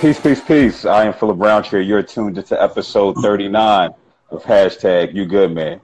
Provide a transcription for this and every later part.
Peace, peace, peace. I am Philip Roundtree. You're tuned into episode 39 of hashtag You Good Man.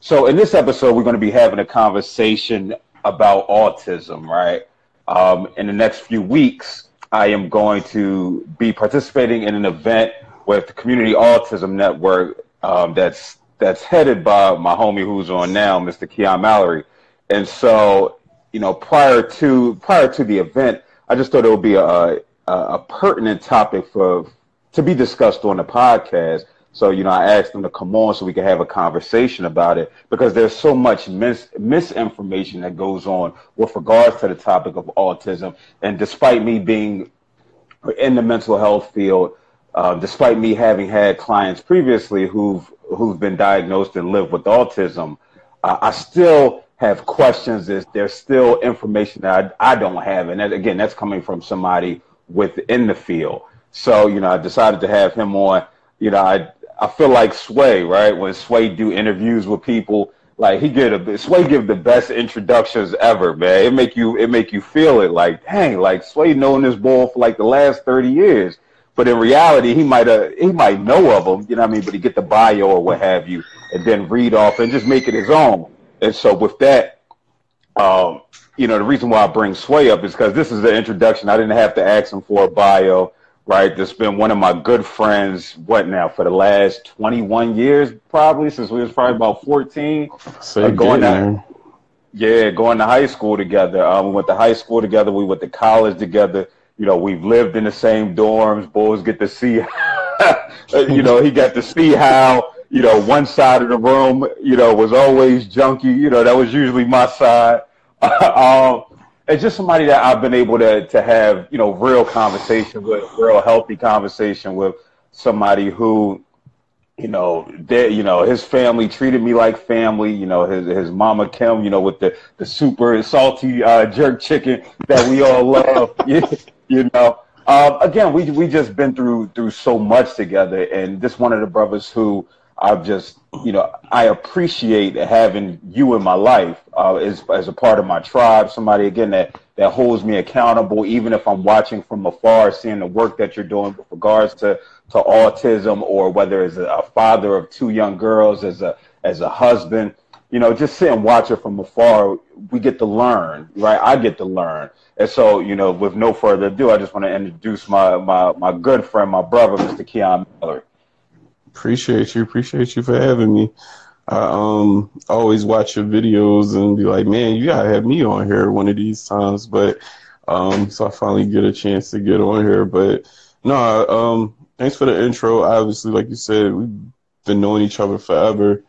So in this episode, we're going to be having a conversation about autism, right? Um, in the next few weeks, I am going to be participating in an event with the Community Autism Network um, that's that's headed by my homie who's on now, Mr. Keon Mallory. And so, you know, prior to prior to the event, I just thought it would be a a pertinent topic for to be discussed on the podcast. So, you know, I asked them to come on so we can have a conversation about it because there's so much mis- misinformation that goes on with regards to the topic of autism. And despite me being in the mental health field, uh, despite me having had clients previously who've who've been diagnosed and live with autism, uh, I still have questions. There's, there's still information that I, I don't have, and that, again, that's coming from somebody within the field. So, you know, I decided to have him on. You know, I I feel like Sway, right? When Sway do interviews with people, like he get a Sway give the best introductions ever, man. It make you it make you feel it like, dang, like Sway known this boy for like the last thirty years. But in reality, he might uh, he might know of them, you know what I mean? But he get the bio or what have you, and then read off and just make it his own. And so with that, um, you know, the reason why I bring Sway up is because this is the introduction. I didn't have to ask him for a bio, right? This has been one of my good friends, what now, for the last 21 years, probably, since we was probably about 14. So uh, going to, Yeah, going to high school together. Um, we went to high school together. We went to college together. You know, we've lived in the same dorms. Boys get to see, you know, he got to see how you know, one side of the room, you know, was always junky. You know, that was usually my side. um, it's just somebody that I've been able to to have you know real conversation with, real healthy conversation with somebody who you know they you know his family treated me like family you know his his mama Kim you know with the the super salty uh, jerk chicken that we all love you, you know. Um, again we we just been through through so much together and this one of the brothers who I've just, you know, I appreciate having you in my life uh, as as a part of my tribe. Somebody again that that holds me accountable, even if I'm watching from afar, seeing the work that you're doing with regards to to autism, or whether as a, father of two young girls, as a as a husband. You know, just sit and watch it from afar. We get to learn, right? I get to learn. And so, you know, with no further ado, I just want to introduce my my my good friend, my brother, Mr. Keon Miller. Appreciate you. Appreciate you for having me. I um always watch your videos and be like, man, you gotta have me on here one of these times. But um, so I finally get a chance to get on here. But no, um, thanks for the intro. Obviously, like you said, we've been knowing each other forever.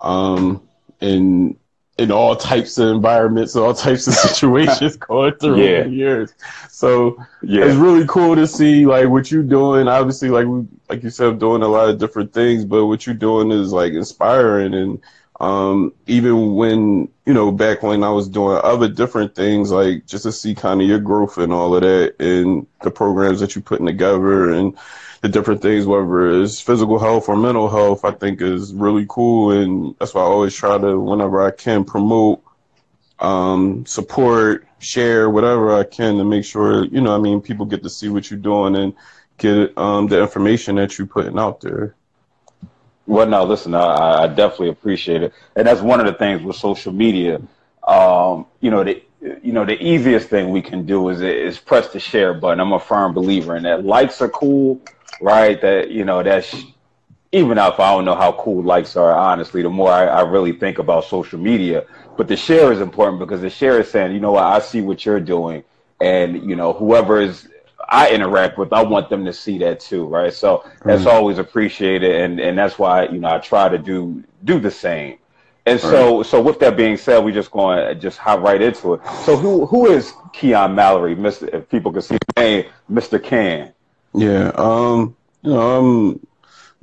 Um, and in all types of environments, all types of situations going through yeah. over the years. So yeah. it's really cool to see like what you're doing. Obviously, like we, like you said, doing a lot of different things, but what you're doing is like inspiring. And um, even when you know back when I was doing other different things, like just to see kind of your growth and all of that, and the programs that you're putting together, and the different things, whether it's physical health or mental health, I think is really cool. And that's why I always try to, whenever I can, promote, um, support, share, whatever I can to make sure, you know, I mean, people get to see what you're doing and get um, the information that you're putting out there. Well, no, listen, I, I definitely appreciate it. And that's one of the things with social media. Um, you know, the, you know, the easiest thing we can do is is press the share button. I'm a firm believer in that. Likes are cool, right? That you know, that's even if I don't know how cool likes are, honestly, the more I, I really think about social media. But the share is important because the share is saying, you know what, I see what you're doing, and you know, whoever is I interact with, I want them to see that too, right? So that's mm-hmm. always appreciated, and and that's why you know I try to do do the same. And so, right. so with that being said, we just going to just hop right into it. So, who who is Keon Mallory, Mister? If people can see the name, Mister Can. Yeah. Um. You know, I'm.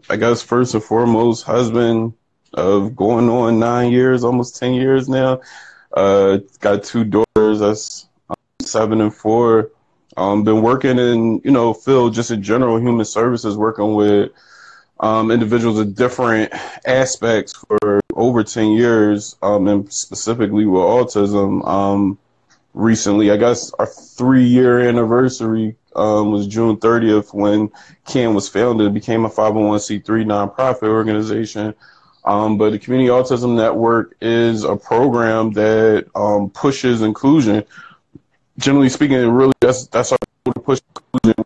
I guess first and foremost, husband of going on nine years, almost ten years now. Uh, got two daughters. That's um, seven and four. Um, been working in you know field just in general human services, working with um, individuals of different aspects for over 10 years, um, and specifically with autism. Um, recently. I guess our three year anniversary um, was June 30th when CAN was founded. It became a 501c3 nonprofit organization. Um, but the Community Autism Network is a program that um, pushes inclusion. Generally speaking, it really that's that's our goal to push inclusion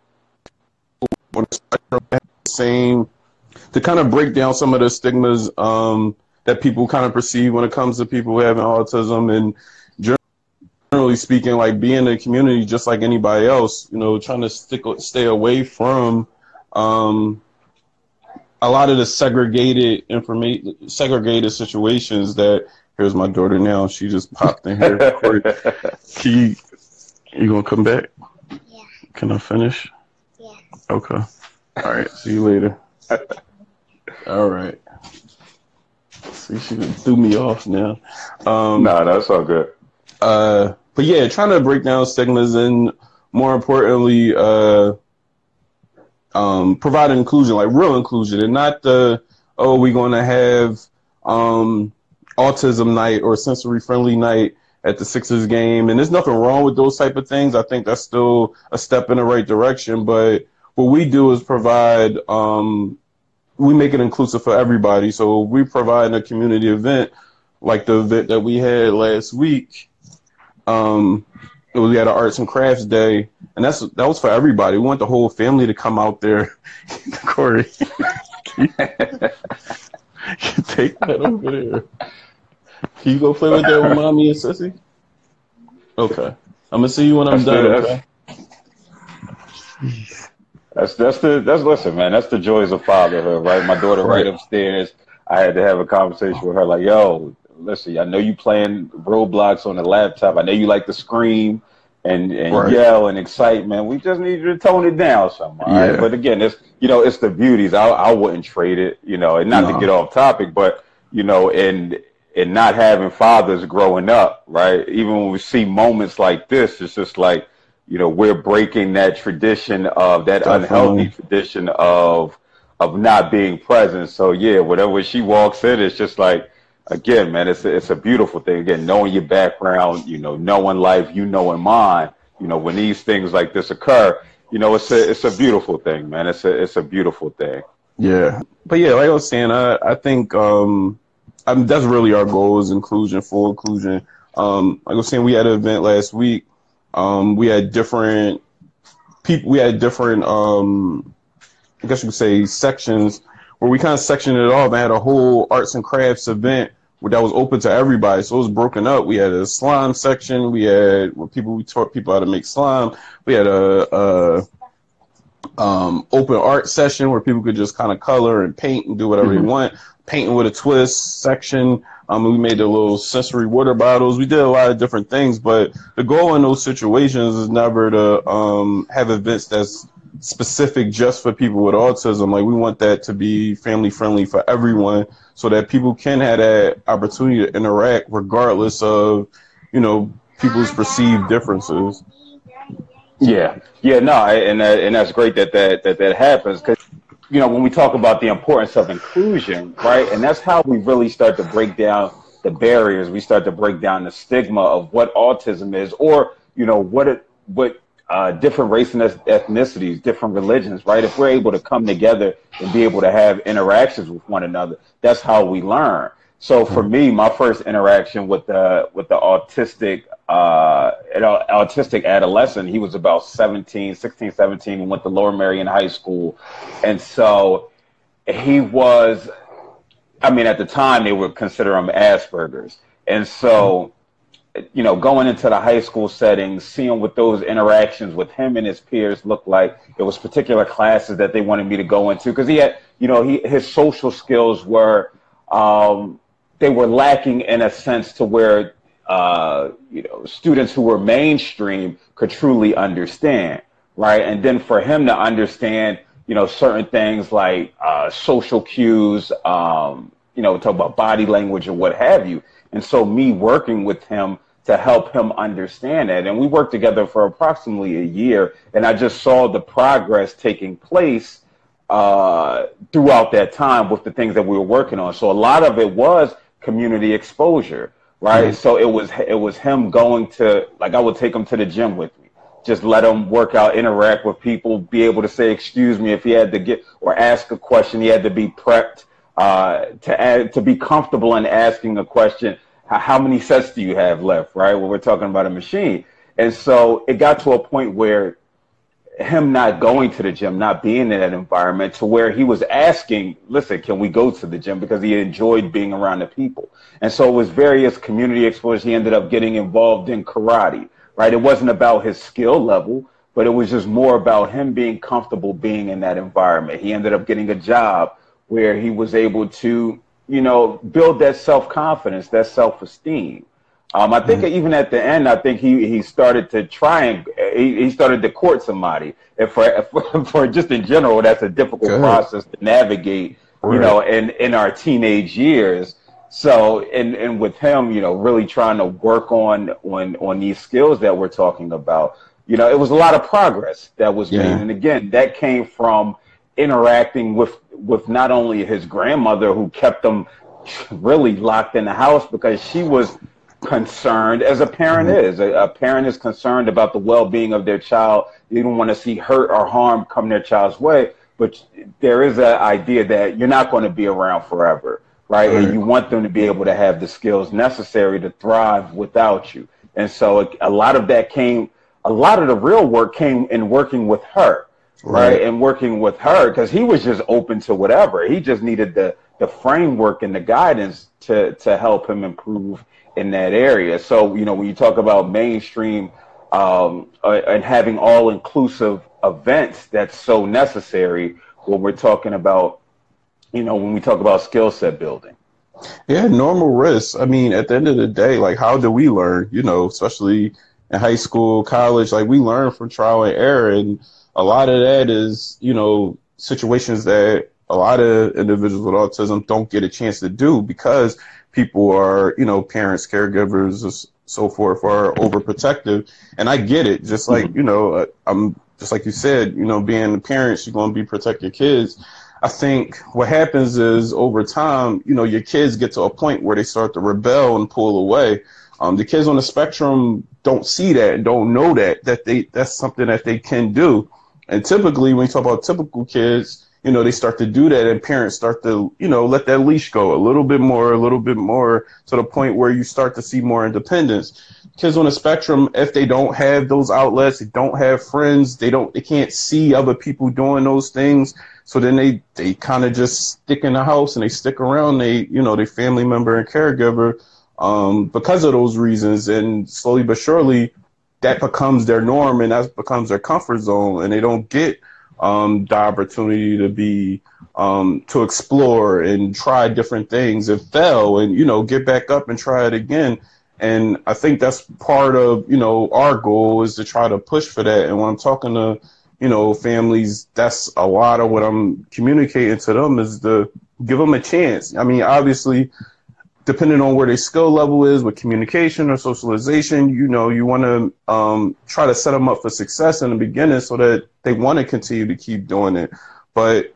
on the spectrum. Same to kind of break down some of the stigmas um, that people kind of perceive when it comes to people having autism and generally speaking, like being in a community just like anybody else, you know, trying to stick stay away from um, a lot of the segregated information, segregated situations that. Here's my daughter now. She just popped in here. He, you gonna come back? Yeah. Can I finish? Yeah. Okay. All right. See you later. All right. See, she threw me off now. Um, no, that's all good. Uh, but yeah, trying to break down stigmas and more importantly, uh, um, provide inclusion, like real inclusion, and not the oh, we're going to have um, autism night or sensory friendly night at the Sixers game. And there's nothing wrong with those type of things. I think that's still a step in the right direction. But what we do is provide, um, we make it inclusive for everybody. So we provide a community event like the event that we had last week. Um, we had an arts and crafts day, and that's that was for everybody. We want the whole family to come out there. Corey, take that over there. Can you go play with that with mommy and sissy? Okay, I'm gonna see you when I'm That's done. the- Okay. That's that's the that's listen, man. That's the joys of fatherhood, right? My daughter right, upstairs. I had to have a conversation with her, like, "Yo, listen, I know you playing Roblox on the laptop. I know you like to scream and and Right. yell and excitement. We just need you to tone it down some, all right? Yeah. But again, it's you know, it's the beauties. I I wouldn't trade it, you know, and not No. to get off topic, but you know, and and not having fathers growing up, right? Even when we see moments like this, it's just like you know we're breaking that tradition of that Definitely. unhealthy tradition of of not being present. So yeah, whatever she walks in, it's just like again, man, it's a, it's a beautiful thing. Again, knowing your background, you know, knowing life, you knowing mine. You know, when these things like this occur, you know, it's a it's a beautiful thing, man. It's a it's a beautiful thing. Yeah, but yeah, like I was saying, I I think um, I mean, that's really our goal is inclusion, full inclusion. Um, like I was saying, we had an event last week. Um, we had different people. We had different, um, I guess you could say, sections where we kind of sectioned it off. I had a whole arts and crafts event where that was open to everybody. So it was broken up. We had a slime section. We had where people we taught people how to make slime. We had a, a um, open art session where people could just kind of color and paint and do whatever they want. Painting with a twist section. Um, we made the little sensory water bottles. We did a lot of different things, but the goal in those situations is never to um, have events that's specific just for people with autism. Like we want that to be family friendly for everyone, so that people can have that opportunity to interact regardless of, you know, people's perceived differences. Yeah, yeah, no, and that, and that's great that that that, that happens because you know when we talk about the importance of inclusion, right, and that's how we really start to break down the barriers. We start to break down the stigma of what autism is, or you know what it what uh, different race and ethnicities, different religions, right? If we're able to come together and be able to have interactions with one another, that's how we learn. So for me, my first interaction with the with the autistic uh, an autistic adolescent, he was about 17, 16, 17, and went to Lower Merion High School, and so he was. I mean, at the time they would consider him Asperger's, and so you know, going into the high school setting, seeing what those interactions with him and his peers looked like. There was particular classes that they wanted me to go into because he had, you know, he his social skills were um, they were lacking in a sense to where uh, you know students who were mainstream could truly understand, right? And then for him to understand, you know, certain things like uh, social cues, um, you know, talk about body language and what have you. And so me working with him to help him understand that. And we worked together for approximately a year, and I just saw the progress taking place uh, throughout that time with the things that we were working on. So a lot of it was community exposure, right? Mm-hmm. So it was it was him going to like I would take him to the gym with me, just let him work out, interact with people, be able to say excuse me if he had to get or ask a question. He had to be prepped uh, to add, to be comfortable in asking a question. How, how many sets do you have left? Right when we're talking about a machine, and so it got to a point where him not going to the gym, not being in that environment, to where he was asking, "Listen, can we go to the gym?" Because he enjoyed being around the people, and so it was various community exposures. He ended up getting involved in karate. Right, it wasn't about his skill level, but it was just more about him being comfortable being in that environment. He ended up getting a job where he was able to, you know, build that self confidence, that self esteem. Um, I think mm-hmm. even at the end, I think he, he started to try and he, he started to court somebody. And for, for, for just in general, that's a difficult process to navigate, right. you know, in, in our teenage years. So, and, and with him, you know, really trying to work on, on, on these skills that we're talking about, you know, it was a lot of progress that was yeah. made. And again, that came from interacting with, with not only his grandmother who kept him really locked in the house because she was concerned, as a parent mm-hmm. is. A, a, parent is concerned about the well-being of their child. They don't want to see hurt or harm come their child's way. But there is an idea that you're not going to be around forever, right? right? And you want them to be able to have the skills necessary to thrive without you. And so a lot of that came, a lot of the real work came in working with her, right? right? And working with her because he was just open to whatever. He just needed the the framework and the guidance to to help him improve in that area. So, you know, when you talk about mainstream um, and having all inclusive events, that's so necessary when we're talking about, you know, when we talk about skill set building. Yeah, normal risks. I mean, at the end of the day, like, how do we learn? You know, especially in high school, college, like, we learn from trial and error. And a lot of that is, you know, situations that a lot of individuals with autism don't get a chance to do because people are, you know, parents, caregivers, so forth are overprotective. And I get it. Just like, mm-hmm. you know, uh, I'm just like you said, you know, being a parent, you're going to be protect your kids. I think what happens is over time, you know, your kids get to a point where they start to rebel and pull away. Um, the kids on the spectrum don't see that and don't know that, that they, that's something that they can do. And typically when you talk about typical kids, you know, they start to do that and parents start to, you know, let that leash go a little bit more, a little bit more to the point where you start to see more independence. Kids on the spectrum, if they don't have those outlets, they don't have friends, they don't, they can't see other people doing those things. So then they, they kind of just stick in the house and they stick around. They, you know, their family member and caregiver, um, because of those reasons. And slowly but surely that becomes their norm and that becomes their comfort zone and they don't get, um, the opportunity to be um, to explore and try different things and fail and you know get back up and try it again. And i think that's part of you know our goal is to try to push for that. And when i'm talking to you know families that's a lot of what i'm communicating to them is to give them a chance. I mean obviously depending on where their skill level is with communication or socialization, you know, you want to um, try to set them up for success in the beginning so that they want to continue to keep doing it. But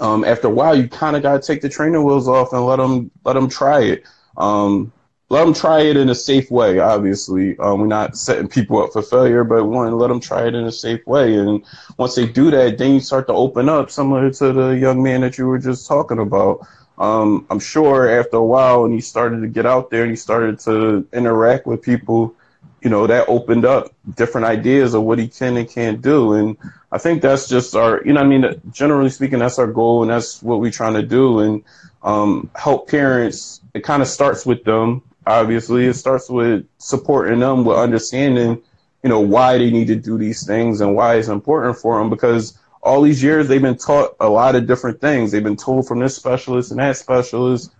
um, after a while, you kind of got to take the training wheels off and let them let them try it. Um, let them try it in a safe way. Obviously, um, we're not setting people up for failure, but to let them try it in a safe way. And once they do that, then you start to open up, similar to the young man that you were just talking about um, I'm sure after a while, when he started to get out there and he started to interact with people, you know, that opened up different ideas of what he can and can't do. And I think that's just our, you know, I mean, generally speaking, that's our goal and that's what we're trying to do and um, help parents. It kind of starts with them. Obviously, it starts with supporting them with understanding, you know, why they need to do these things and why it's important for them because all these years they've been taught a lot of different things. They've been told from this specialist and that specialist.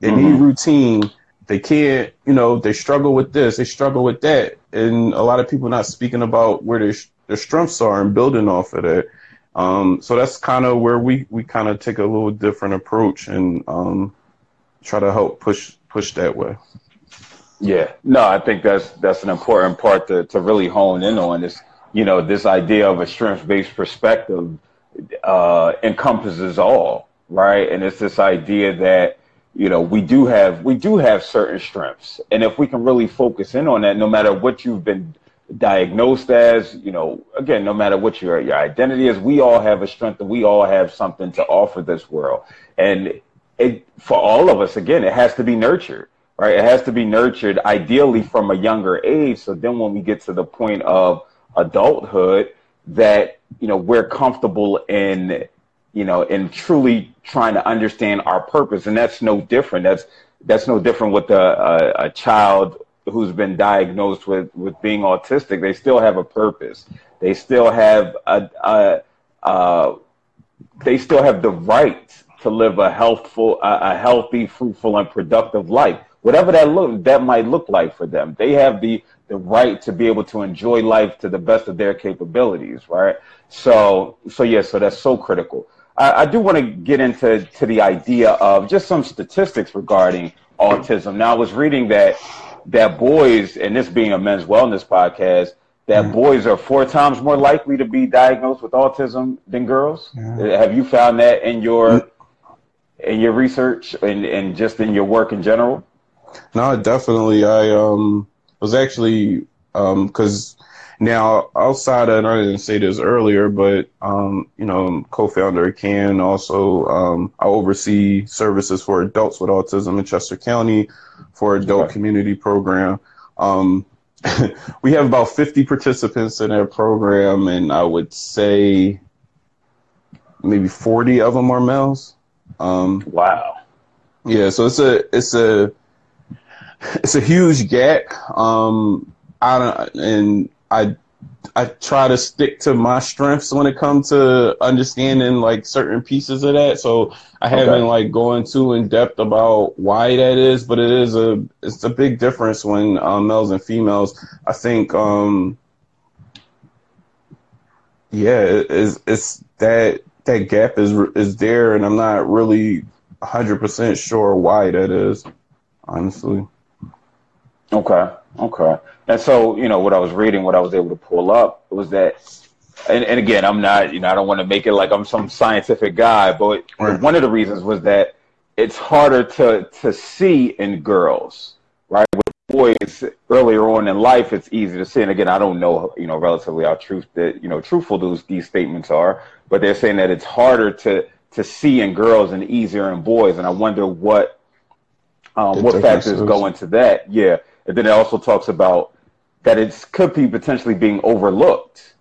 They mm-hmm. need routine. They can't, you know, they struggle with this, they struggle with that, and a lot of people not speaking about where their their strengths are and building off of that. Um, so that's kind of where we we kind of take a little different approach and um, try to help push push that way. Yeah, no, I think that's that's an important part to to really hone in on is you know, this idea of a strength-based perspective uh, encompasses all, right? And it's this idea that you know, we do have we do have certain strengths, and if we can really focus in on that, no matter what you've been diagnosed as, you know, again, no matter what your your identity is, we all have a strength and we all have something to offer this world. And it for all of us, again, it has to be nurtured, right? It has to be nurtured ideally from a younger age. So then when we get to the point of adulthood, that, you know, we're comfortable in, you know, in truly trying to understand our purpose. And that's no different. That's that's no different with a, a, a child who's been diagnosed with, with being autistic, they still have a purpose. They still have a, a, a they still have the right to live a healthful, a, a healthy, fruitful, and productive life. Whatever that look that might look like for them, they have the the right to be able to enjoy life to the best of their capabilities, right? So, so yeah, so that's so critical. I, I do want to get into to the idea of just some statistics regarding autism. Now, I was reading that that boys, and this being a men's wellness podcast, that mm boys are four times more likely to be diagnosed with autism than girls. Yeah. Have you found that in your in your research and, and just in your work in general? No, definitely. I um was actually because um, now outside of, and I didn't say this earlier, but um, you know, co-founder CAN also um, I oversee services for adults with autism in Chester County for adult okay. community program. Um, we have about 50 participants in that program, and I would say maybe 40 of them are males. Um, wow. Yeah, so it's a it's a it's a huge gap. Um, I don't, and I I try to stick to my strengths when it comes to understanding like certain pieces of that. So I haven't okay. like going too in depth about why that is, but it is a it's a big difference when um, males and females. I think um yeah, it's it's that that gap is is there, and I'm not really 100 percent sure why that is, honestly. Okay, okay. And so, you know, what I was reading, what I was able to pull up was that, and, and again, I'm not, you know, I don't want to make it like I'm some scientific guy, but right. one of the reasons was that it's harder to to see in girls, right? With boys earlier on in life, it's easy to see. And again, I don't know, you know, relatively how truth that you know truthful those these statements are, but they're saying that it's harder to to see in girls and easier in boys. And I wonder what um, what factors go into that. Yeah, and then it also talks about that it could be potentially being overlooked.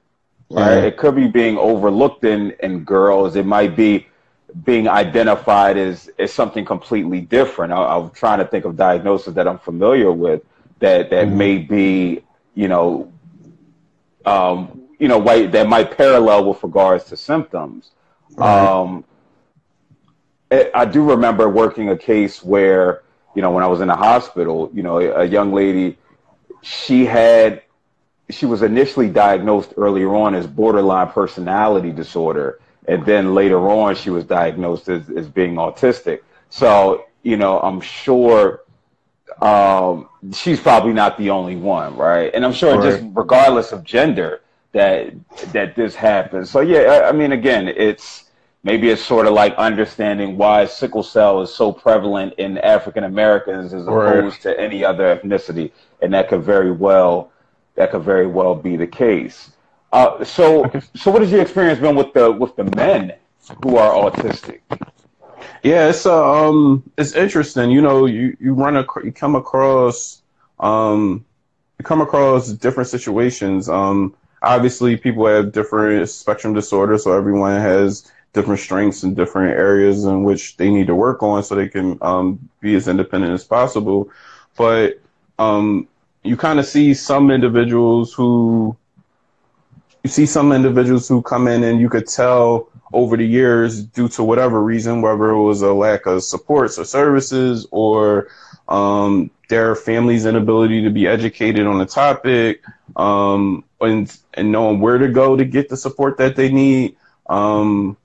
Right? It could be being overlooked in, in girls. It might be being identified as, as something completely different. I, am trying to think of diagnoses that I'm familiar with that, that mm-hmm. may be, you know, um, you know, white, that might parallel with regards to symptoms. Right. Um, I do remember working a case where, you know, when I was in the hospital, you know, a young lady, she had she was initially diagnosed earlier on as borderline personality disorder. And then later on she was diagnosed as, as being autistic. So you know i'm sure um, she's probably not the only one right? And i'm sure right. just regardless of gender that that this happens so yeah I, I mean again it's maybe it's sort of like understanding why sickle cell is so prevalent in African Americans as opposed to any other ethnicity, and that could very well that could very well be the case. Uh, so, so what has your experience been with the with the men who are autistic? Yeah, it's uh, um, it's interesting. You know, you you run a you come across um, you come across different situations. Um, obviously, people have different spectrum disorders, so everyone has different strengths and different areas in which they need to work on so they can um, be as independent as possible. But um, you kind of see some individuals who you see some individuals who come in and you could tell over the years due to whatever reason, whether it was a lack of supports or services or um, their family's inability to be educated on the topic um, and, and knowing where to go to get the support that they need. Um,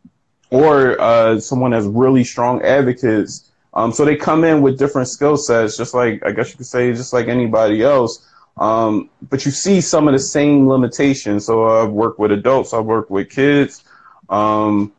or uh, someone has really strong advocates. Um, so they come in with different skill sets, just like I guess you could say, just like anybody else. Um, but you see some of the same limitations. So I've worked with adults, I've worked with kids. Um,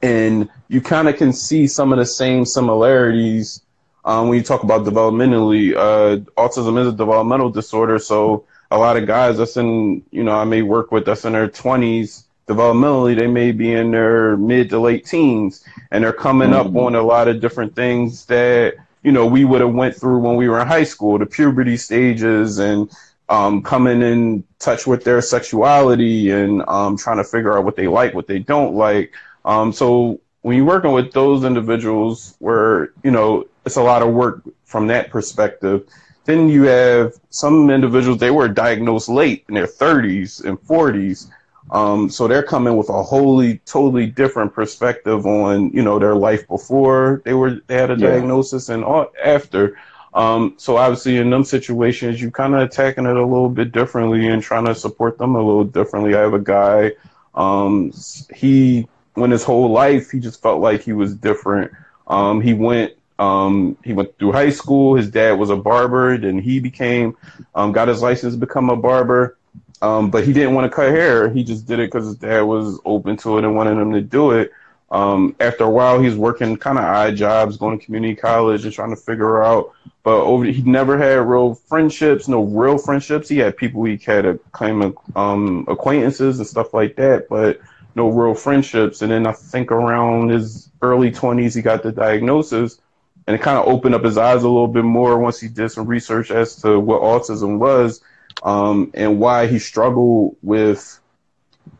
and you kind of can see some of the same similarities um, when you talk about developmentally. Uh, autism is a developmental disorder, so a lot of guys that's in, you know, I may work with that's in their 20s developmentally, they may be in their mid to late teens, and they're coming mm-hmm. up on a lot of different things that you know we would have went through when we were in high school, the puberty stages, and um, coming in touch with their sexuality and um, trying to figure out what they like, what they don't like. Um, so when you're working with those individuals, where you know it's a lot of work from that perspective. Then you have some individuals they were diagnosed late in their 30s and 40s, um, so they're coming with a wholly, totally different perspective on you know their life before they were they had a yeah. diagnosis and all, after. Um, so obviously in them situations, you kind of attacking it a little bit differently and trying to support them a little differently. I have a guy, um, he went his whole life, he just felt like he was different. Um, he went, um, he went through high school. His dad was a barber. Then he became, um, got his license to become a barber. Um, but he didn't want to cut hair. He just did it because his dad was open to it and wanted him to do it. Um, after a while, he's working kind of odd jobs, going to community college and trying to figure out. But over, he never had real friendships, no real friendships. He had people he had a claim of um, acquaintances and stuff like that, but no real friendships. And then I think around his early 20s, he got the diagnosis, and it kind of opened up his eyes a little bit more once he did some research as to what autism was um, and why he struggled with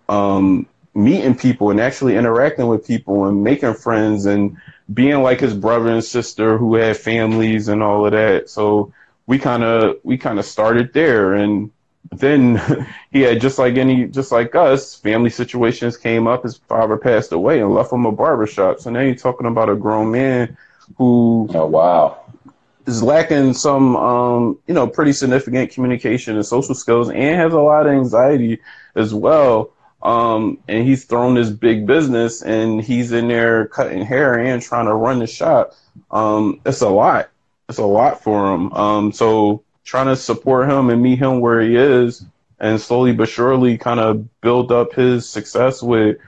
um, meeting people and actually interacting with people and making friends and being like his brother and sister who had families and all of that. So we kind of we kind of started there, and then he had just like any just like us, family situations came up. His father passed away and left him a barbershop. So now you're talking about a grown man who oh wow is lacking some, um, you know, pretty significant communication and social skills, and has a lot of anxiety as well. Um, and he's thrown this big business, and he's in there cutting hair and trying to run the shop. Um, it's a lot. It's a lot for him. Um, so trying to support him and meet him where he is, and slowly but surely kind of build up his success with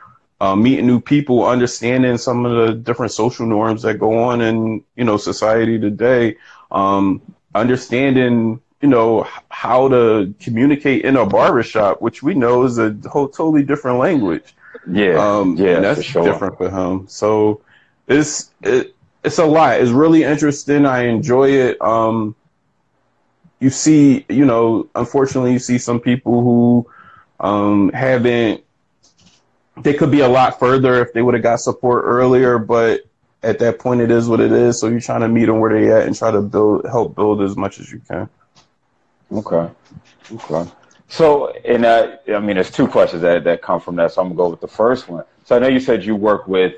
uh, meeting new people, understanding some of the different social norms that go on in you know society today, um, understanding you know how to communicate in a barbershop, which we know is a whole totally different language. Yeah, um, yeah, that's for sure. different for him. So it's it, it's a lot. It's really interesting. I enjoy it. Um, you see, you know, unfortunately, you see some people who um, haven't they could be a lot further if they would have got support earlier, but at that point it is what it is. So you're trying to meet them where they at and try to build help build as much as you can. Okay. Okay. So, and uh, I mean, there's two questions that, that come from that. So I'm gonna go with the first one. So I know you said you work with,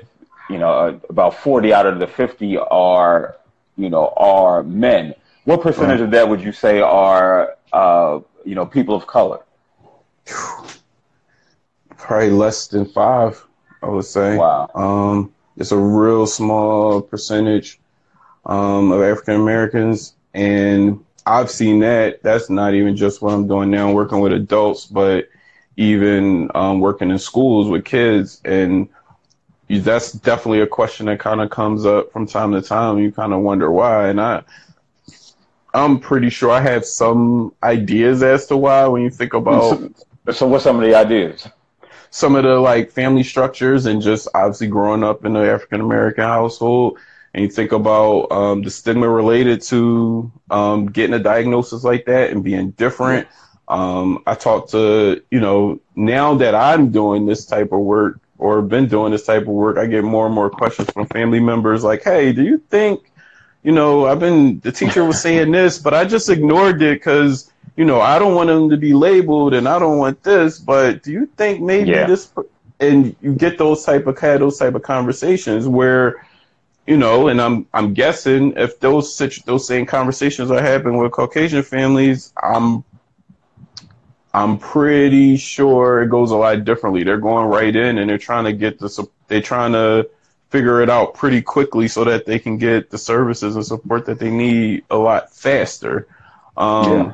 you know, uh, about 40 out of the 50 are, you know, are men. What percentage right. of that would you say are, uh, you know, people of color? probably less than five, I would say. Wow. Um, it's a real small percentage um, of African Americans, and I've seen that. That's not even just what I'm doing now, working with adults, but even um, working in schools with kids, and that's definitely a question that kind of comes up from time to time. You kind of wonder why, and I. I'm pretty sure I have some ideas as to why when you think about. So, so what's some of the ideas? Some of the like family structures and just obviously growing up in the African American household. And you think about um, the stigma related to um, getting a diagnosis like that and being different. Um, I talk to, you know, now that I'm doing this type of work or been doing this type of work, I get more and more questions from family members like, hey, do you think, you know, I've been, the teacher was saying this, but I just ignored it because you know, I don't want them to be labeled and I don't want this, but do you think maybe yeah. this, and you get those type of, those type of conversations where, you know, and I'm, I'm guessing if those such, those same conversations are happening with Caucasian families, I'm, I'm pretty sure it goes a lot differently. They're going right in and they're trying to get the, they're trying to figure it out pretty quickly so that they can get the services and support that they need a lot faster. Um, yeah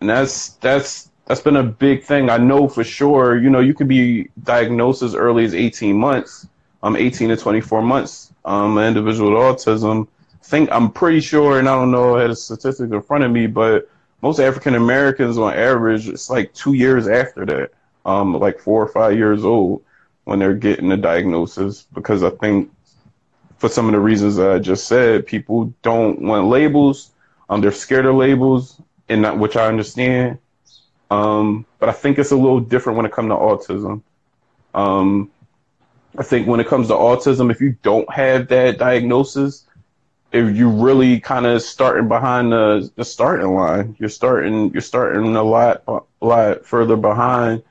and that's that's that's been a big thing. I know for sure. You know, you could be diagnosed as early as 18 months, um, 18 to 24 months. Um, an individual with autism. I think I'm pretty sure, and I don't know I had a statistic in front of me, but most African Americans on average, it's like two years after that, um, like four or five years old when they're getting the diagnosis. Because I think for some of the reasons I just said, people don't want labels. Um, they're scared of labels, and that, which I understand. Um, but I think it's a little different when it comes to autism. Um, I think when it comes to autism, if you don't have that diagnosis, if you really kind of starting behind the, the starting line, you're starting you're starting a lot a lot further behind,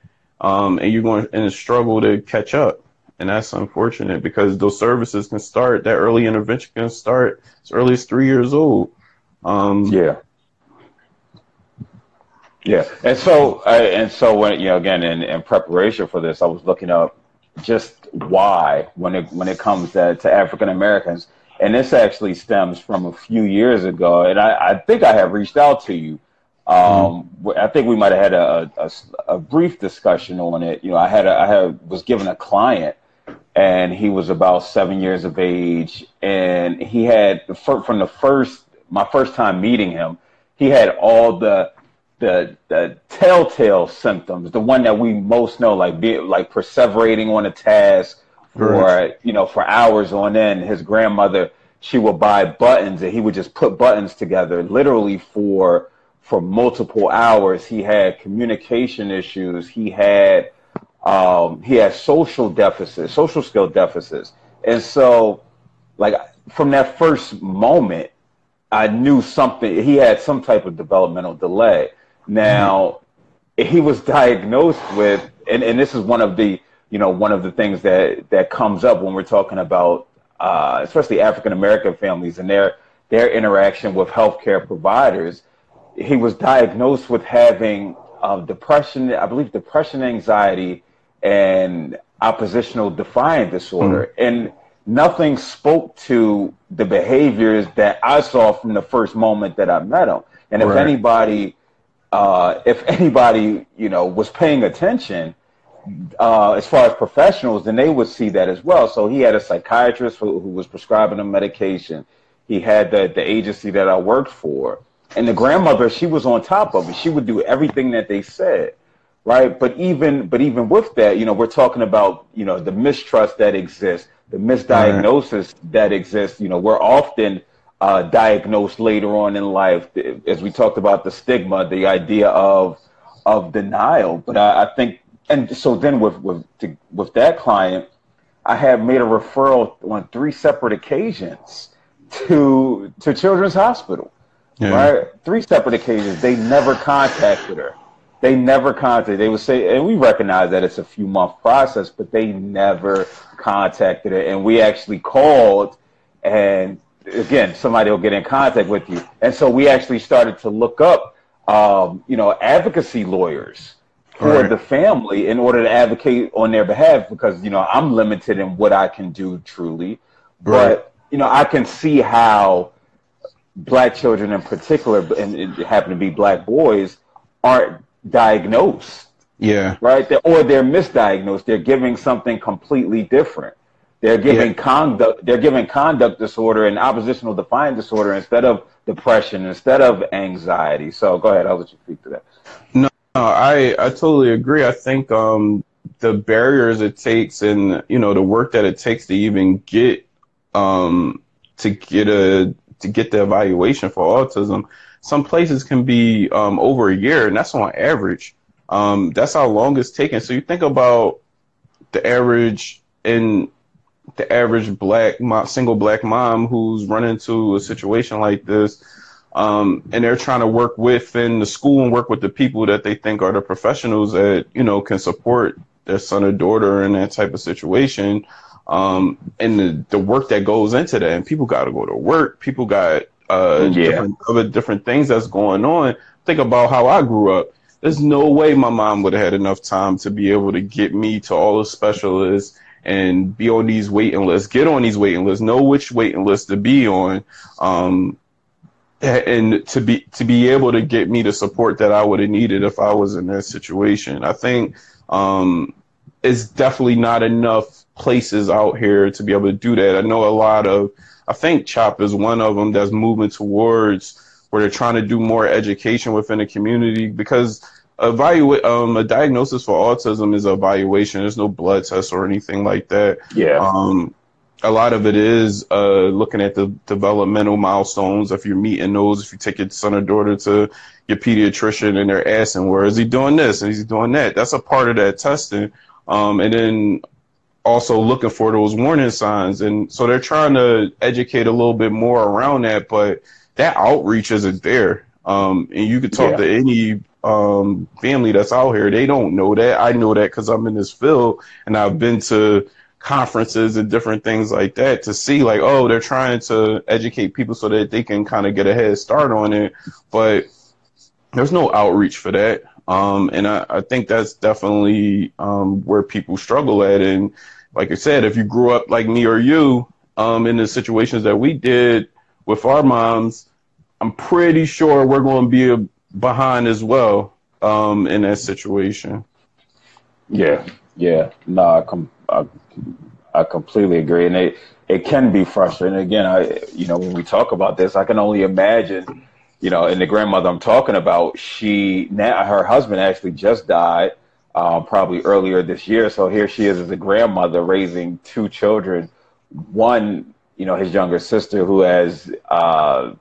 um, and you're going to struggle to catch up, and that's unfortunate because those services can start that early intervention can start as early as three years old. Um, yeah. Yeah, and so uh, and so when you know again in, in preparation for this, I was looking up just why when it when it comes to, to African Americans, and this actually stems from a few years ago, and I, I think I have reached out to you. Um, mm-hmm. I think we might have had a, a, a, brief discussion on it. You know, I had a, I had was given a client, and he was about seven years of age, and he had from the first my first time meeting him, he had all the the the telltale symptoms, the one that we most know, like be, like perseverating on a task for you know for hours on end. His grandmother, she would buy buttons, and he would just put buttons together, literally for for multiple hours. He had communication issues. He had um, he had social deficits, social skill deficits, and so like from that first moment, I knew something. He had some type of developmental delay. Now, he was diagnosed with, and, and this is one of the, you know, one of the things that, that comes up when we're talking about, uh, especially African American families and their, their interaction with healthcare providers. He was diagnosed with having uh, depression, I believe depression, anxiety, and oppositional defiant disorder. Mm-hmm. And nothing spoke to the behaviors that I saw from the first moment that I met him. And if right. anybody uh, if anybody, you know, was paying attention, uh, as far as professionals, then they would see that as well. So he had a psychiatrist who, who was prescribing him medication. He had the, the agency that I worked for. And the grandmother, she was on top of it. She would do everything that they said. Right. But even, but even with that, you know, we're talking about, you know, the mistrust that exists, the misdiagnosis right. that exists. You know, we're often, uh, diagnosed later on in life, as we talked about the stigma, the idea of of denial. But I, I think, and so then with with to, with that client, I have made a referral on three separate occasions to to Children's Hospital. Yeah. Right, three separate occasions. They never contacted her. They never contacted. They would say, and we recognize that it's a few month process, but they never contacted her. And we actually called and again, somebody will get in contact with you. And so we actually started to look up, um, you know, advocacy lawyers for right. the family in order to advocate on their behalf because, you know, I'm limited in what I can do truly. Right. But, you know, I can see how black children in particular, and it happen to be black boys, aren't diagnosed. Yeah. Right? They're, or they're misdiagnosed. They're giving something completely different. They're giving yeah. conduct. They're giving conduct disorder and oppositional defiant disorder instead of depression, instead of anxiety. So go ahead. I'll let you speak to that. No, I I totally agree. I think um, the barriers it takes and you know the work that it takes to even get um, to get a to get the evaluation for autism. Some places can be um, over a year, and that's on average. Um, that's how long it's taken. So you think about the average in the average black mom, single black mom who's run into a situation like this, um, and they're trying to work within the school and work with the people that they think are the professionals that you know can support their son or daughter in that type of situation. Um, and the, the work that goes into that, and people got to go to work. People got uh, yeah. different other different things that's going on. Think about how I grew up. There's no way my mom would have had enough time to be able to get me to all the specialists and be on these waiting lists, get on these waiting lists, know which waiting list to be on. Um, and to be to be able to get me the support that I would have needed if I was in that situation. I think um, it's definitely not enough places out here to be able to do that. I know a lot of I think CHOP is one of them that's moving towards where they're trying to do more education within the community because evaluate um, a diagnosis for autism is evaluation. There's no blood test or anything like that. Yeah. Um, a lot of it is uh, looking at the developmental milestones. If you're meeting those, if you take your son or daughter to your pediatrician and they're asking, where is he doing this and he's doing that? That's a part of that testing. Um, and then also looking for those warning signs. And so they're trying to educate a little bit more around that, but that outreach isn't there. Um, and you could talk yeah. to any um, family that's out here. They don't know that. I know that because I'm in this field and I've been to conferences and different things like that to see like, oh, they're trying to educate people so that they can kind of get a head start on it. But there's no outreach for that. Um, and I, I, think that's definitely um, where people struggle at. And like I said, if you grew up like me or you um, in the situations that we did with our moms, I'm pretty sure we're going to be behind as well um, in that situation. Yeah, yeah, no, I, com- I, I completely agree, and it it can be frustrating. Again, I you know when we talk about this, I can only imagine, you know, and the grandmother I'm talking about, she now her husband actually just died um, probably earlier this year. So here she is as a grandmother raising two children. One, you know, his younger sister who has uh,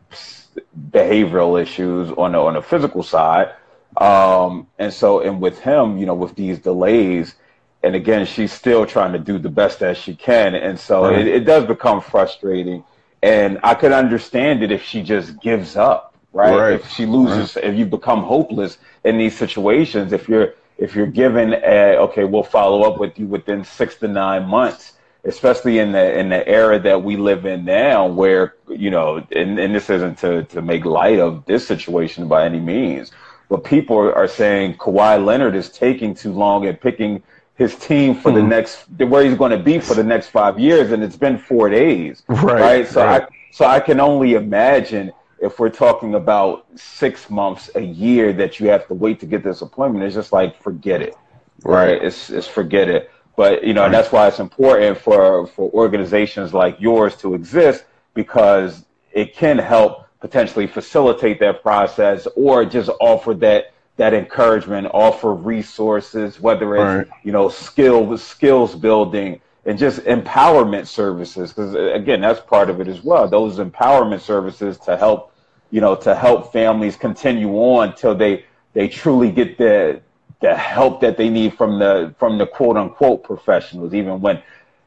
behavioral issues on the, on the physical side. Um, and so, and with him, you know, with these delays, and again, she's still trying to do the best that she can. And so right. it, it does become frustrating. And I could understand it if she just gives up, right? right. If she loses, right. if you become hopeless in these situations, if you're, if you're given a, okay, we'll follow up with you within six to nine months, especially in the in the era that we live in now, where you know, and, and this isn't to to make light of this situation by any means, but people are saying Kawhi Leonard is taking too long and picking his team for mm-hmm. the hmm. next where he's going to be for the next five years, and it's been four days, right? right? So right. I so I can only imagine if we're talking about six months, a year that you have to wait to get this appointment, it's just like forget it, right? It's it's forget it. But you know, right. that's why it's important for for organizations like yours to exist because it can help potentially facilitate that process or just offer that that encouragement, offer resources, whether it's right. you know skill skills building and just empowerment services because uh, again that's part of it as well those empowerment services to help you know to help families continue on till they they truly get the the help that they need from the from the quote unquote professionals even when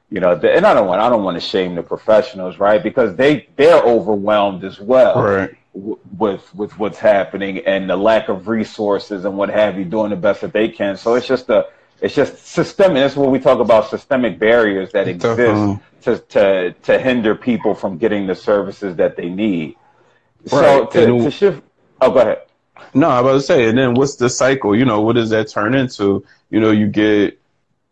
you know the, and i don't want i don't want to shame the professionals right because they they're overwhelmed as well right. w- with with what's happening and the lack of resources and what have you doing the best that they can so it's just a it's just systemic. That's what we talk about systemic barriers that exist to, to, to hinder people from getting the services that they need. Right. So to, to shift, oh, go ahead. No, I was about to say, and then what's the cycle? You know, what does that turn into? You know, you get,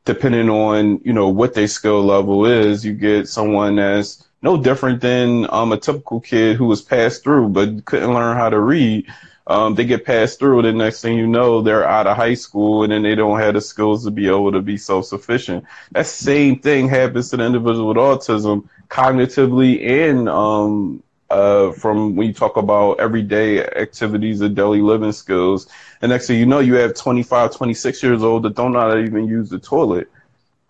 depending on, you know, what their skill level is, you get someone that's no different than um, a typical kid who was passed through but couldn't learn how to read um, they get passed through, the next thing you know, they're out of high school, and then they don't have the skills to be able to be self-sufficient. That same thing happens to the individual with autism, cognitively and um, uh, from when you talk about everyday activities and daily living skills. And next thing you know, you have 25, 26 years old that don't know how to even use the toilet.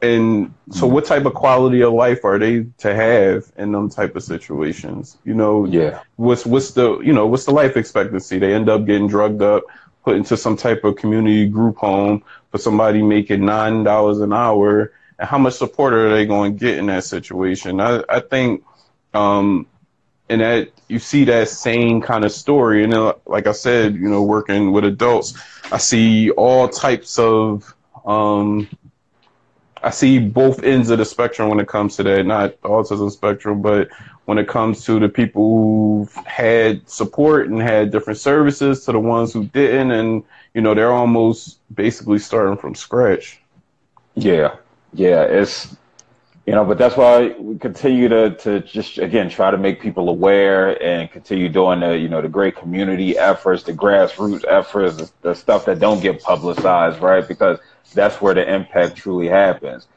And so, mm. what type of quality of life are they to have in them type of situations? You know, yeah. What's what's the you know what's the life expectancy? They end up getting drugged up, put into some type of community group home for somebody making nine dollars an hour. And how much support are they going to get in that situation? I I think, um, and that you see that same kind of story. And then, like I said, you know, working with adults, I see all types of um I see both ends of the spectrum when it comes to that, not autism spectrum, but when it comes to the people who had support and had different services to the ones who didn't, and you know they're almost basically starting from scratch. Yeah, yeah, it's you know, but that's why we continue to, to just, again, try to make people aware and continue doing the, you know, the great community efforts, the grassroots efforts, the, the stuff that don't get publicized, right? Because that's where the impact truly happens.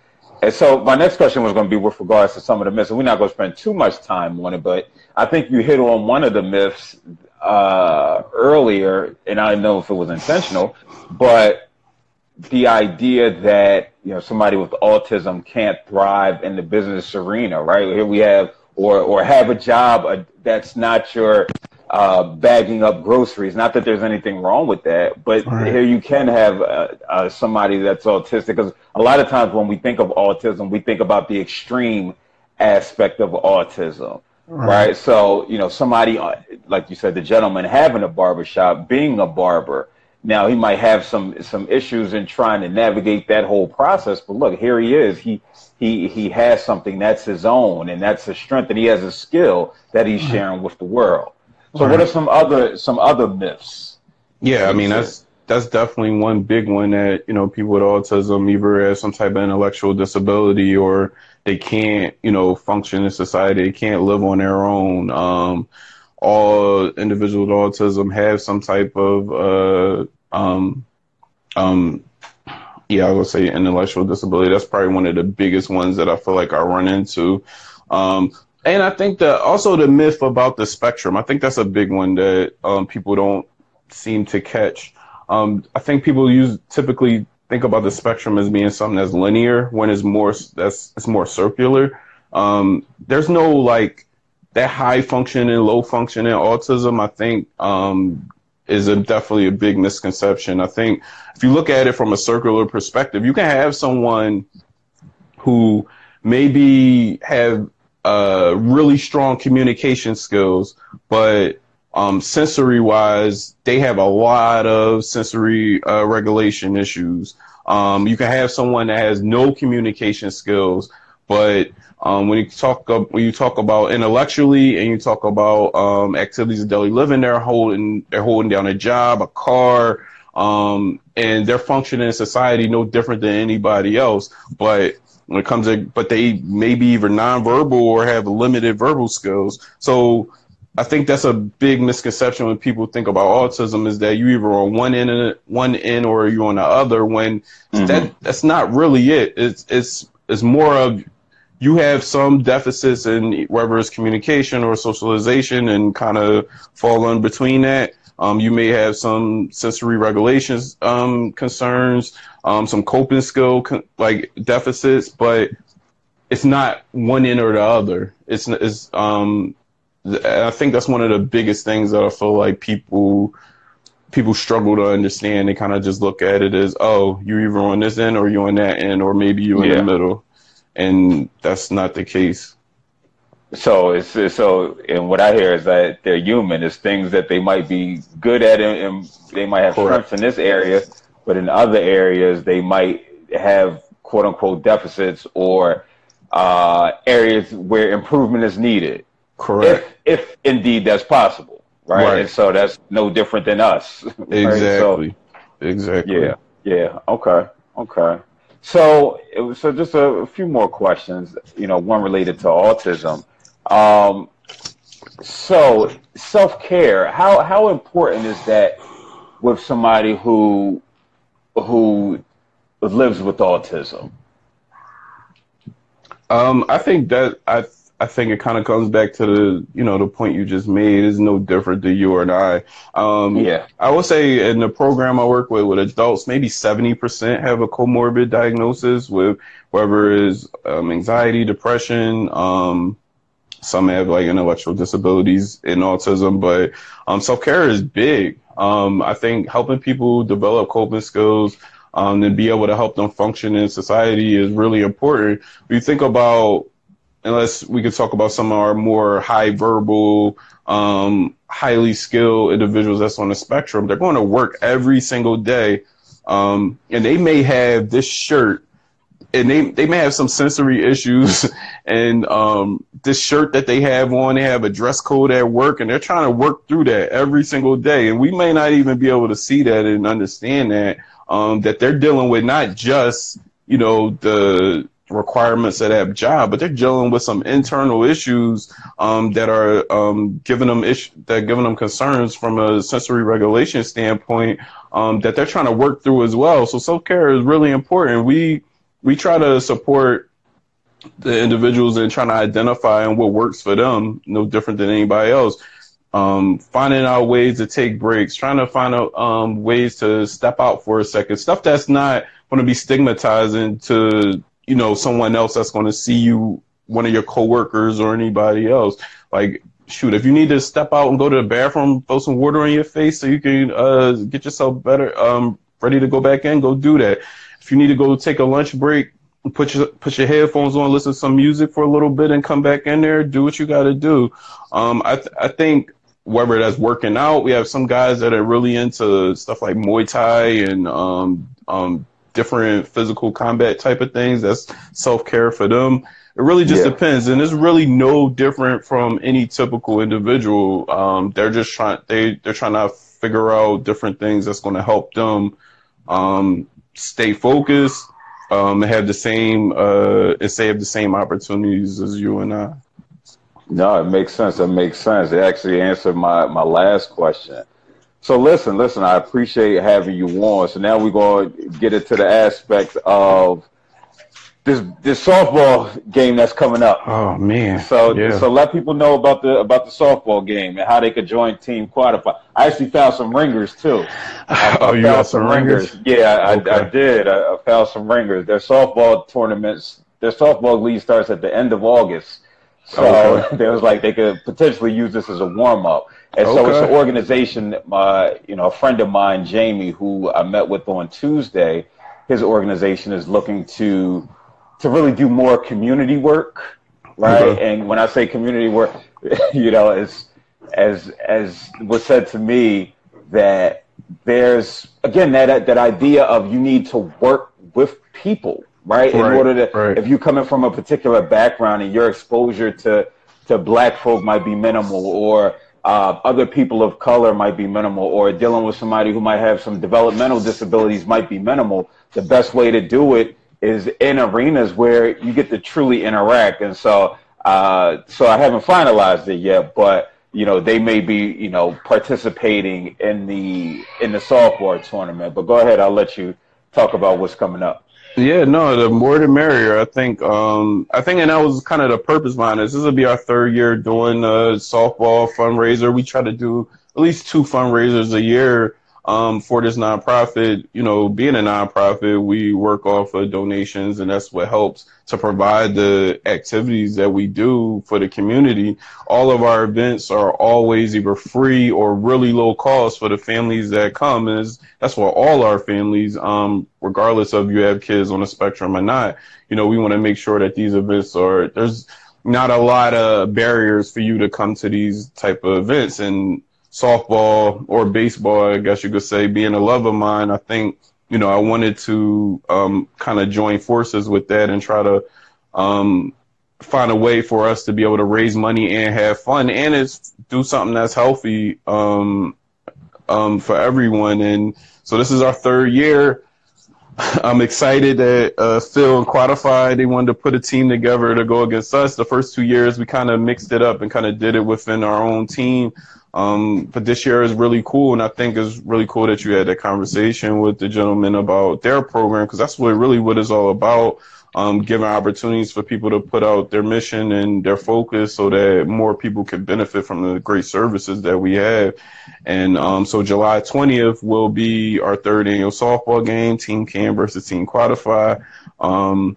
And so my next question was going to be with regards to some of the myths. And we're not going to spend too much time on it, but I think you hit on one of the myths uh, earlier, and I don't know if it was intentional, but the idea that you know somebody with autism can't thrive in the business arena, right? Here we have, or or have a job uh, that's not your uh, bagging up groceries. Not that there's anything wrong with that, but right. here you can have uh, uh, somebody that's autistic. Because a lot of times when we think of autism, we think about the extreme aspect of autism, right? right? So you know, somebody uh, like you said, the gentleman having a barbershop, being a barber. Now he might have some some issues in trying to navigate that whole process, but look, here he is. He he he has something that's his own, and that's a strength, and he has a skill that he's sharing with the world. So what are some other some other myths? Yeah, I mean that's that's definitely one big one that you know people with autism either have some type of intellectual disability or they can't you know function in society. They can't live on their own. Um, all individuals with autism have some type of uh, um, um, yeah, I would say intellectual disability. That's probably one of the biggest ones that I feel like I run into. Um, and I think that also the myth about the spectrum, I think that's a big one that um, people don't seem to catch. Um, I think people use typically think about the spectrum as being something that's linear when it's more that's it's more circular. Um, there's no like that high functioning, low functioning autism. I think um, is a, definitely a big misconception. I think if you look at it from a circular perspective, you can have someone who maybe have uh, really strong communication skills, but um, sensory wise, they have a lot of sensory uh, regulation issues. Um, you can have someone that has no communication skills, but um, when you talk when you talk about intellectually and you talk about um, activities of daily living, they're holding they're holding down a job, a car, um, and they're functioning in society no different than anybody else. But when it comes to, but they may be either nonverbal or have limited verbal skills. So I think that's a big misconception when people think about autism is that you either on one end, one end, or you're on the other. When mm-hmm. that that's not really it. It's it's it's more of you have some deficits in whether it's communication or socialization, and kind of fall in between that. Um, you may have some sensory regulations um, concerns, um, some coping skill con- like deficits, but it's not one end or the other. It's, it's um, I think that's one of the biggest things that I feel like people people struggle to understand. They kind of just look at it as, oh, you're either on this end or you're on that end, or maybe you're in the middle, and that's not the case. So it's, so, and what I hear is that they're human. It's things that they might be good at, and, and they might have strengths in this area, but in other areas they might have quote unquote deficits or uh, areas where improvement is needed. Correct. If, if indeed that's possible, right? right? And so that's no different than us. Exactly. Right? So, exactly. Yeah. Yeah. Okay. Okay. So, so just a, few more questions. You know, one related to autism. Um, so self care, how how important is that with somebody who who lives with autism? Um, I think that I I think it kind of comes back to the you know the point you just made is no different to you or I. Um, yeah, I would say in the program I work with with adults, maybe seventy percent have a comorbid diagnosis with whether is um, anxiety, depression, um, some have like intellectual disabilities in autism, but um, self care is big. Um, I think helping people develop coping skills um, and be able to help them function in society is really important. When you think about, unless we could talk about some of our more high verbal, um, highly skilled individuals that's on the spectrum, they're going to work every single day. Um, and they may have this shirt and they they may have some sensory issues and um, this shirt that they have on they have a dress code at work and they're trying to work through that every single day and we may not even be able to see that and understand that um, that they're dealing with not just you know the requirements of that job, but they're dealing with some internal issues um, that are um, giving them ish- that giving them concerns from a sensory regulation standpoint um, that they're trying to work through as well. So self care is really important. We we try to support the individuals in trying to identify and what works for them, no different than anybody else. Um, finding out ways to take breaks, trying to find out um, ways to step out for a second, stuff that's not going to be stigmatizing to you know someone else that's going to see you, one of your coworkers or anybody else. Like shoot, if you need to step out and go to the bathroom, throw some water on your face so you can uh, get yourself better, um, ready to go back in, go do that. If you need to go take a lunch break, put your put your headphones on, listen to some music for a little bit, and come back in there. Do what you got to do. Um, I th- I think whether that's working out, we have some guys that are really into stuff like Muay Thai and um, um, different physical combat type of things. That's self care for them. It really just yeah. depends, and it's really no different from any typical individual. Um, they're just trying they they're trying to figure out different things that's going to help them um, stay focused um, have the same uh, and say have the same opportunities as you and I. No, it makes sense. It makes sense. It actually answered my, my last question. So listen, listen, I appreciate having you on. So now we're going to get into the aspect of this this softball game that's coming up. Oh man! So yeah. so let people know about the about the softball game and how they could join Team Quadify. I actually found some ringers too. I, oh, I you got some ringers? ringers. Yeah, I, okay. I, I did. I, I, found some ringers. Their softball tournaments, their softball league starts at the end of August. So okay. there was like they could potentially use this as a warm up. And okay. so it's an organization. My, you know, a friend of mine, Jamie, who I met with on Tuesday, his organization is looking to to really do more community work, right? Mm-hmm. And when I say community work, you know, as as as was said to me that there's again that that idea of you need to work with people, right? right In order to right. if you're coming from a particular background and your exposure to to black folk might be minimal or uh, other people of color might be minimal or dealing with somebody who might have some developmental disabilities might be minimal. The best way to do it is in arenas where you get to truly interact. And so, uh, so I haven't finalized it yet, but you know, they may be, you know, participating in the in the softball tournament. But go ahead, I'll let you talk about what's coming up. Yeah, no, the more the merrier. I think, um, I think, and that was kind of the purpose behind this. This will be our third year doing a softball fundraiser. We try to do at least two fundraisers a year um, for this nonprofit, you know, being a nonprofit, we work off of donations, and that's what helps to provide the activities that we do for the community. All of our events are always either free or really low cost for the families that come. And that's for all our families, um, regardless of you have kids on the spectrum or not. You know, we want to make sure that these events are there's not a lot of barriers for you to come to these type of events and softball or baseball, I guess you could say, being a love of mine, I think, you know, I wanted to um, kind of join forces with that and try to um, find a way for us to be able to raise money and have fun and it's do something that's healthy um, um for everyone. And so this is our third year. I'm excited that uh, Phil and Quadify they wanted to put a team together to go against us. The first two years we kind of mixed it up and kind of did it within our own team. Um, but this year is really cool, and I think it's really cool that you had that conversation with the gentleman about their program because that's what really what it's all about. Um, giving opportunities for people to put out their mission and their focus so that more people can benefit from the great services that we have. And um, so July 20th will be our third annual softball game, Team Can versus Team Quadify. Um,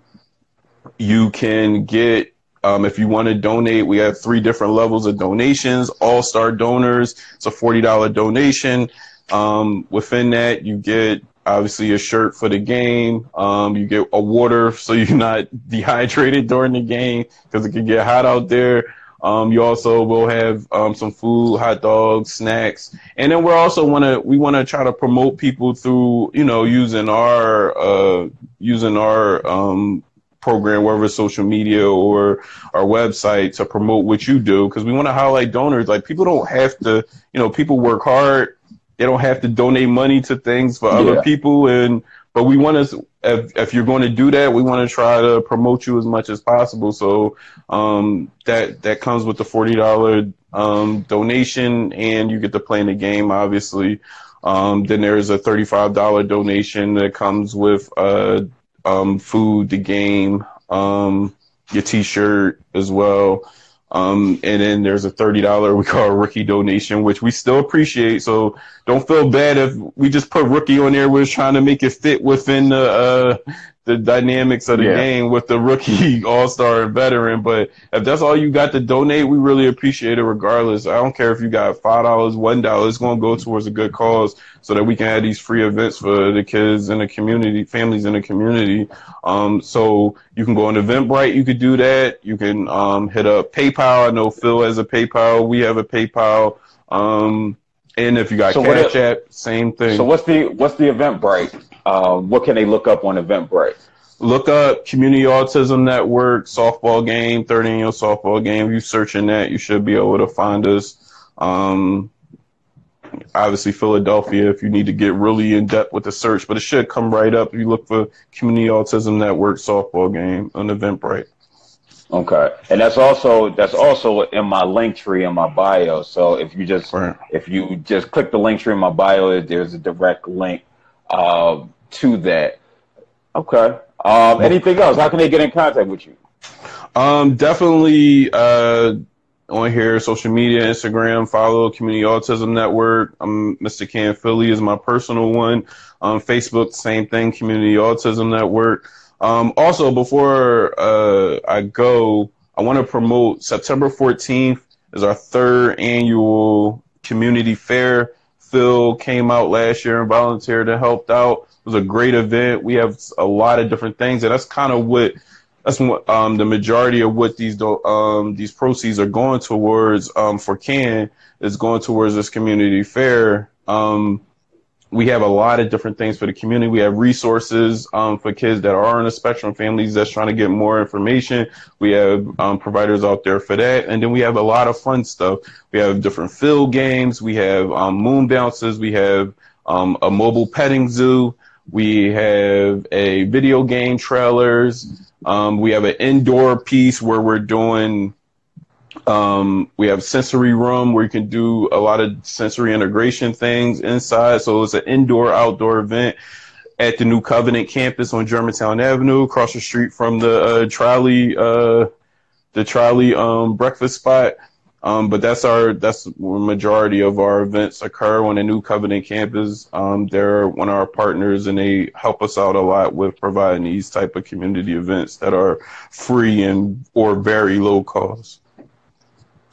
you can get um, if you want to donate, we have three different levels of donations. All star donors, it's a forty dollar donation. Um, within that, you get obviously a shirt for the game. Um, you get a water so you're not dehydrated during the game because it can get hot out there. Um, you also will have um, some food, hot dogs, snacks, and then we're also want to we want to try to promote people through you know using our uh, using our um, program, whether it's social media or our website to promote what you do. Cause we want to highlight donors. Like people don't have to, you know, people work hard. They don't have to donate money to things for other people. And but we want to, if, if you're going to do that, we want to try to promote you as much as possible. So um, that that comes with the forty dollar um, donation, and you get to play in the game, obviously. Um, then there's a thirty-five dollar donation that comes with uh, um, food, the game, um, your T-shirt as well. Um, and then there's a $30 we call a rookie donation, which we still appreciate. So don't feel bad if we just put rookie on there. We're trying to make it fit within the, uh, the dynamics of the yeah. game with the rookie, all star, and veteran. But if that's all you got to donate, we really appreciate it regardless. I don't care if you got $5, $1, it's going to go towards a good cause so that we can have these free events for the kids in the community, families in the community. Um, so you can go on Eventbrite, you could do that. You can um, hit up PayPal. I know Phil has a PayPal. We have a PayPal. Um, and if you got so Cash App, same thing. So what's the what's the Eventbrite? Um, what can they look up on Eventbrite? Look up Community Autism Network softball game, third annual softball game. If you search in that, you should be able to find us. Um, obviously Philadelphia if you need to get really in depth with the search, but it should come right up if you look for Community Autism Network softball game on Eventbrite. Okay, and that's also that's also in my Linktree in my bio. So if you just right. if you just click the Linktree in my bio, there's a direct link uh, to that. Okay. Um, anything else? How can they get in contact with you? Um, definitely uh, on here, social media, Instagram, follow Community Autism Network. I'm Mr. Can Philly is my personal one. Um, Facebook, same thing, Community Autism Network. Um, also, before uh, I go, I want to promote September 14th is our third annual community fair. Phil came out last year and volunteered and helped out. It was a great event. We have a lot of different things, and that's kind of what that's what um, the majority of what these um, these proceeds are going towards um, for Can is going towards this community fair. Um, we have a lot of different things for the community. We have resources um, for kids that are on the spectrum, families that's trying to get more information. We have um, providers out there for that, and then we have a lot of fun stuff. We have different field games. We have moon bounces. We have a mobile petting zoo. We have a video game trailers. Um, we have an indoor piece where we're doing. Um, we have sensory room where you can do a lot of sensory integration things inside. So it's an indoor outdoor event at the New Covenant campus on Germantown Avenue, across the street from the uh, trolley, uh, the trolley um, breakfast spot. Um, but that's our that's where majority of our events occur on the New Covenant campus. Um, they're one of our partners, and they help us out a lot with providing these type of community events that are free and or very low cost.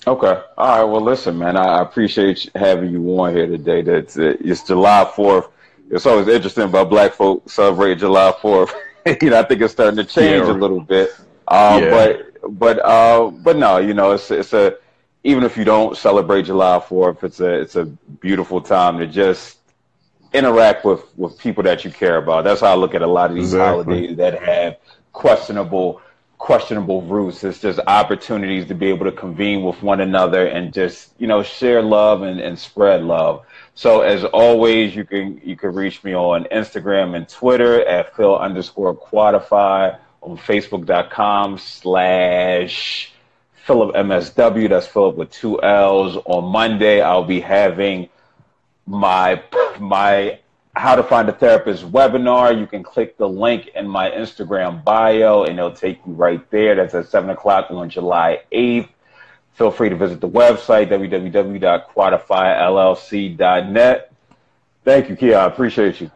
Okay. All right. Well, listen, man, I appreciate having you on here today. That's it's July Fourth. It's always interesting about Black folk celebrate July Fourth. you know, I think it's starting to change yeah. a little bit. Um, yeah. But but uh, but no, you know, it's it's a even if you don't celebrate July Fourth, it's a it's a beautiful time to just interact with with people that you care about. That's how I look at a lot of these exactly. holidays that have questionable questionable roots. It's just opportunities to be able to convene with one another and just you know share love and, and spread love. So as always, you can you can reach me on Instagram and Twitter at Phil underscore Quantify on Facebook.com slash Phillip MSW. That's Phillip with two L's. On Monday, I'll be having my my how to find a therapist webinar. You can click the link in my Instagram bio, and it'll take you right there. That's at seven o'clock on July eighth. Feel free to visit the website www.quantifyllc.net. Thank you, Kia. I appreciate you.